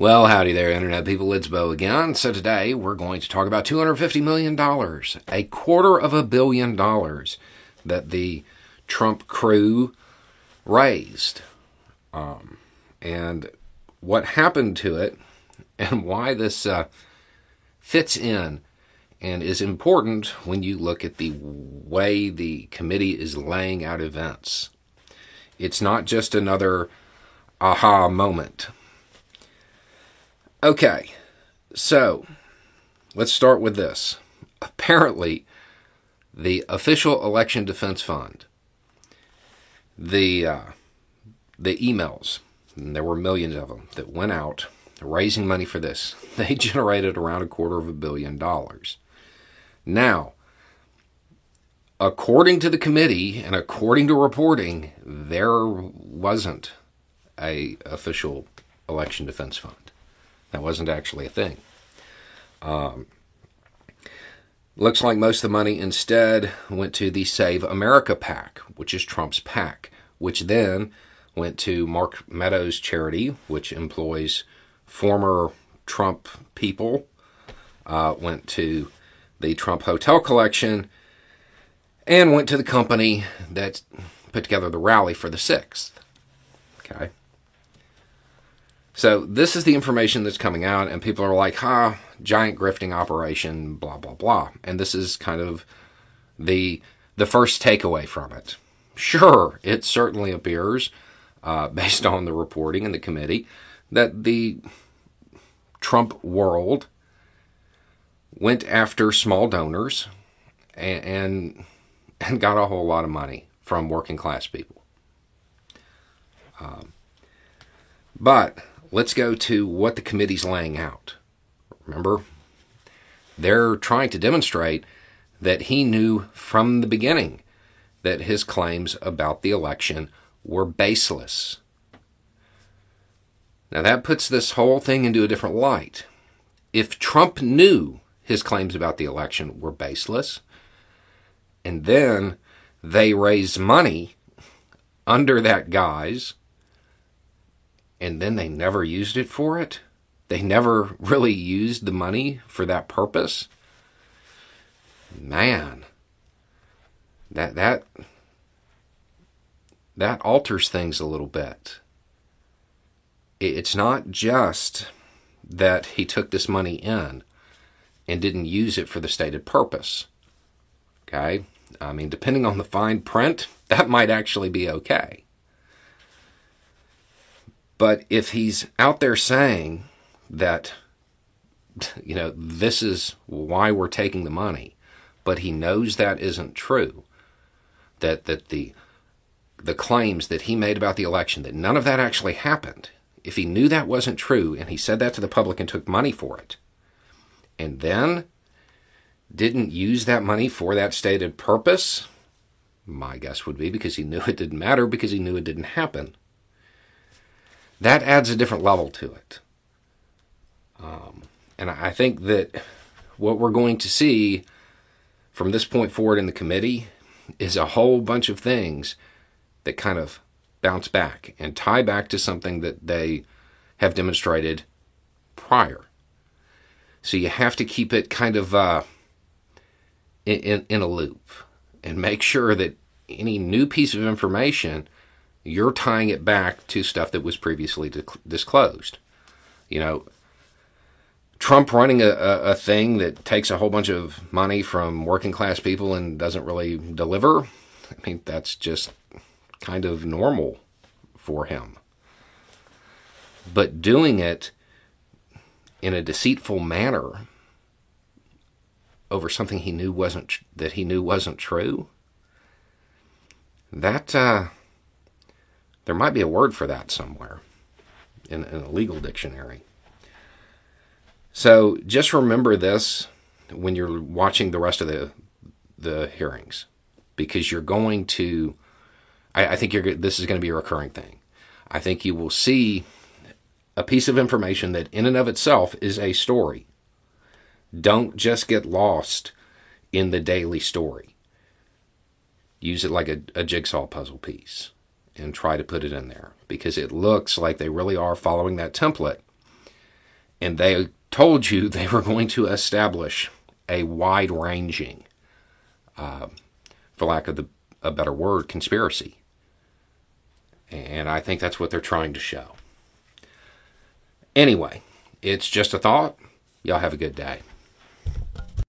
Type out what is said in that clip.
Well, howdy there, Internet people. It's Beau again. So today we're going to talk about $250 million, a quarter of a billion dollars that the Trump crew raised. Um, and what happened to it and why this uh, fits in and is important when you look at the way the committee is laying out events. It's not just another aha moment Okay, so let's start with this. Apparently, the official election defense fund, the uh, the emails, there were millions of them that went out raising money for this. They generated around a quarter of a billion dollars. Now, according to the committee and according to reporting, there wasn't a official election defense fund. That wasn't actually a thing. Um, looks like most of the money instead went to the Save America PAC, which is Trump's PAC, which then went to Mark Meadows charity, which employs former Trump people, uh, went to the Trump Hotel Collection, and went to the company that put together the rally for the 6th. Okay. So this is the information that's coming out, and people are like, "Ha, huh, giant grifting operation, blah blah blah." And this is kind of the the first takeaway from it. Sure, it certainly appears, uh, based on the reporting in the committee, that the Trump world went after small donors and, and, and got a whole lot of money from working class people. Um, but let's go to what the committee's laying out. Remember, they're trying to demonstrate that he knew from the beginning that his claims about the election were baseless. Now, that puts this whole thing into a different light. If Trump knew his claims about the election were baseless, and then they raised money under that guise and then they never used it for it? They never really used the money for that purpose? Man, that that that alters things a little bit. It's not just that he took this money in and didn't use it for the stated purpose. Okay? I mean, depending on the fine print, that might actually be okay. But if he's out there saying that, you know, this is why we're taking the money, but he knows that isn't true, that, that the, the claims that he made about the election, that none of that actually happened, if he knew that wasn't true and he said that to the public and took money for it, and then didn't use that money for that stated purpose, my guess would be because he knew it didn't matter because he knew it didn't happen that adds a different level to it. Um, and I think that what we're going to see from this point forward in the committee is a whole bunch of things that kind of bounce back and tie back to something that they have demonstrated prior. So you have to keep it kind of uh, in, in a loop and make sure that any new piece of information you're tying it back to stuff that was previously disclosed. You know, Trump running a, a, a, thing that takes a whole bunch of money from working class people and doesn't really deliver, I mean, that's just kind of normal for him. But doing it in a deceitful manner over something he knew wasn't that he knew wasn't true, that uh, there might be a word for that somewhere in, in a legal dictionary. So just remember this when you're watching the rest of the the hearings, because you're going to. I, I think you're. This is going to be a recurring thing. I think you will see a piece of information that, in and of itself, is a story. Don't just get lost in the daily story. Use it like a, a jigsaw puzzle piece and try to put it in there because it looks like they really are following that template And they told you they were going to establish a wide ranging, uh, for lack of the, a better word, conspiracy. And I think that's what they're trying to show. Anyway, it's just a thought. Y'all have a good day.